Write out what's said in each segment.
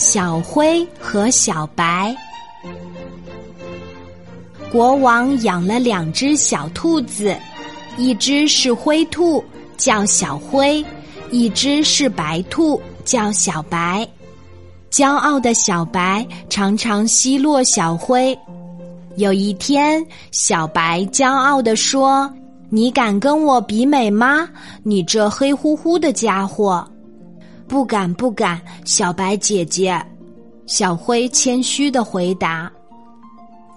小灰和小白。国王养了两只小兔子，一只是灰兔，叫小灰；一只是白兔，叫小白。骄傲的小白常常奚落小灰。有一天，小白骄傲地说：“你敢跟我比美吗？你这黑乎乎的家伙！”不敢，不敢，小白姐姐。小灰谦虚的回答：“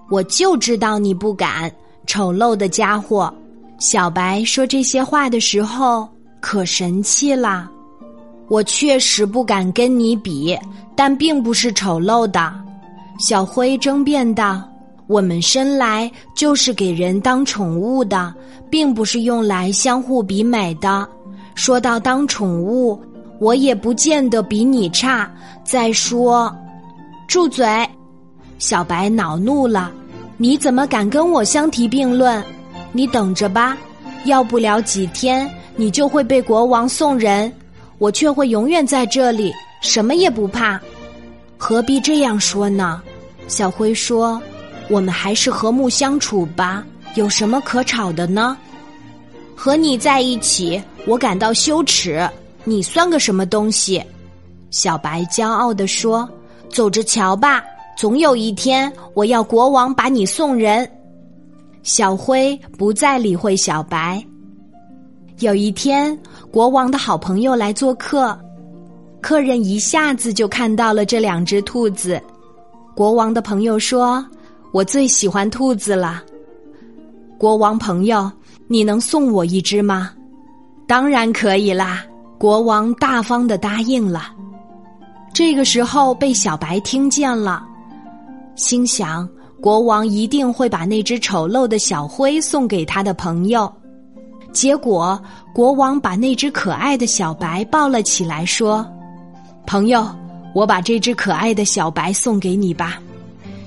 我就知道你不敢，丑陋的家伙。”小白说这些话的时候可神气了。我确实不敢跟你比，但并不是丑陋的。小灰争辩道：“我们生来就是给人当宠物的，并不是用来相互比美的。说到当宠物。”我也不见得比你差。再说，住嘴！小白恼怒了。你怎么敢跟我相提并论？你等着吧，要不了几天，你就会被国王送人，我却会永远在这里，什么也不怕。何必这样说呢？小灰说：“我们还是和睦相处吧，有什么可吵的呢？和你在一起，我感到羞耻。”你算个什么东西？小白骄傲地说：“走着瞧吧，总有一天我要国王把你送人。”小灰不再理会小白。有一天，国王的好朋友来做客，客人一下子就看到了这两只兔子。国王的朋友说：“我最喜欢兔子了。”国王朋友，你能送我一只吗？当然可以啦。国王大方的答应了。这个时候被小白听见了，心想：国王一定会把那只丑陋的小灰送给他的朋友。结果，国王把那只可爱的小白抱了起来，说：“朋友，我把这只可爱的小白送给你吧。”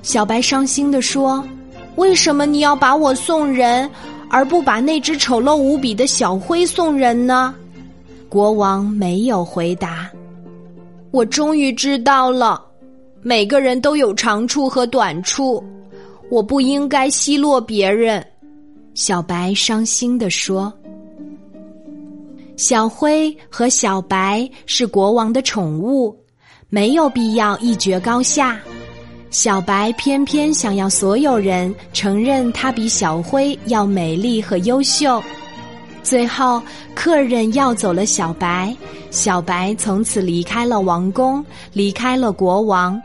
小白伤心的说：“为什么你要把我送人，而不把那只丑陋无比的小灰送人呢？”国王没有回答。我终于知道了，每个人都有长处和短处，我不应该奚落别人。小白伤心地说：“小灰和小白是国王的宠物，没有必要一决高下。小白偏偏想要所有人承认他比小灰要美丽和优秀。”最后，客人要走了小白，小白从此离开了王宫，离开了国王。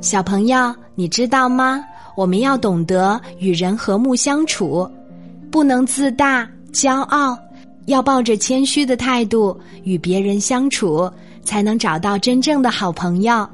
小朋友，你知道吗？我们要懂得与人和睦相处，不能自大、骄傲，要抱着谦虚的态度与别人相处，才能找到真正的好朋友。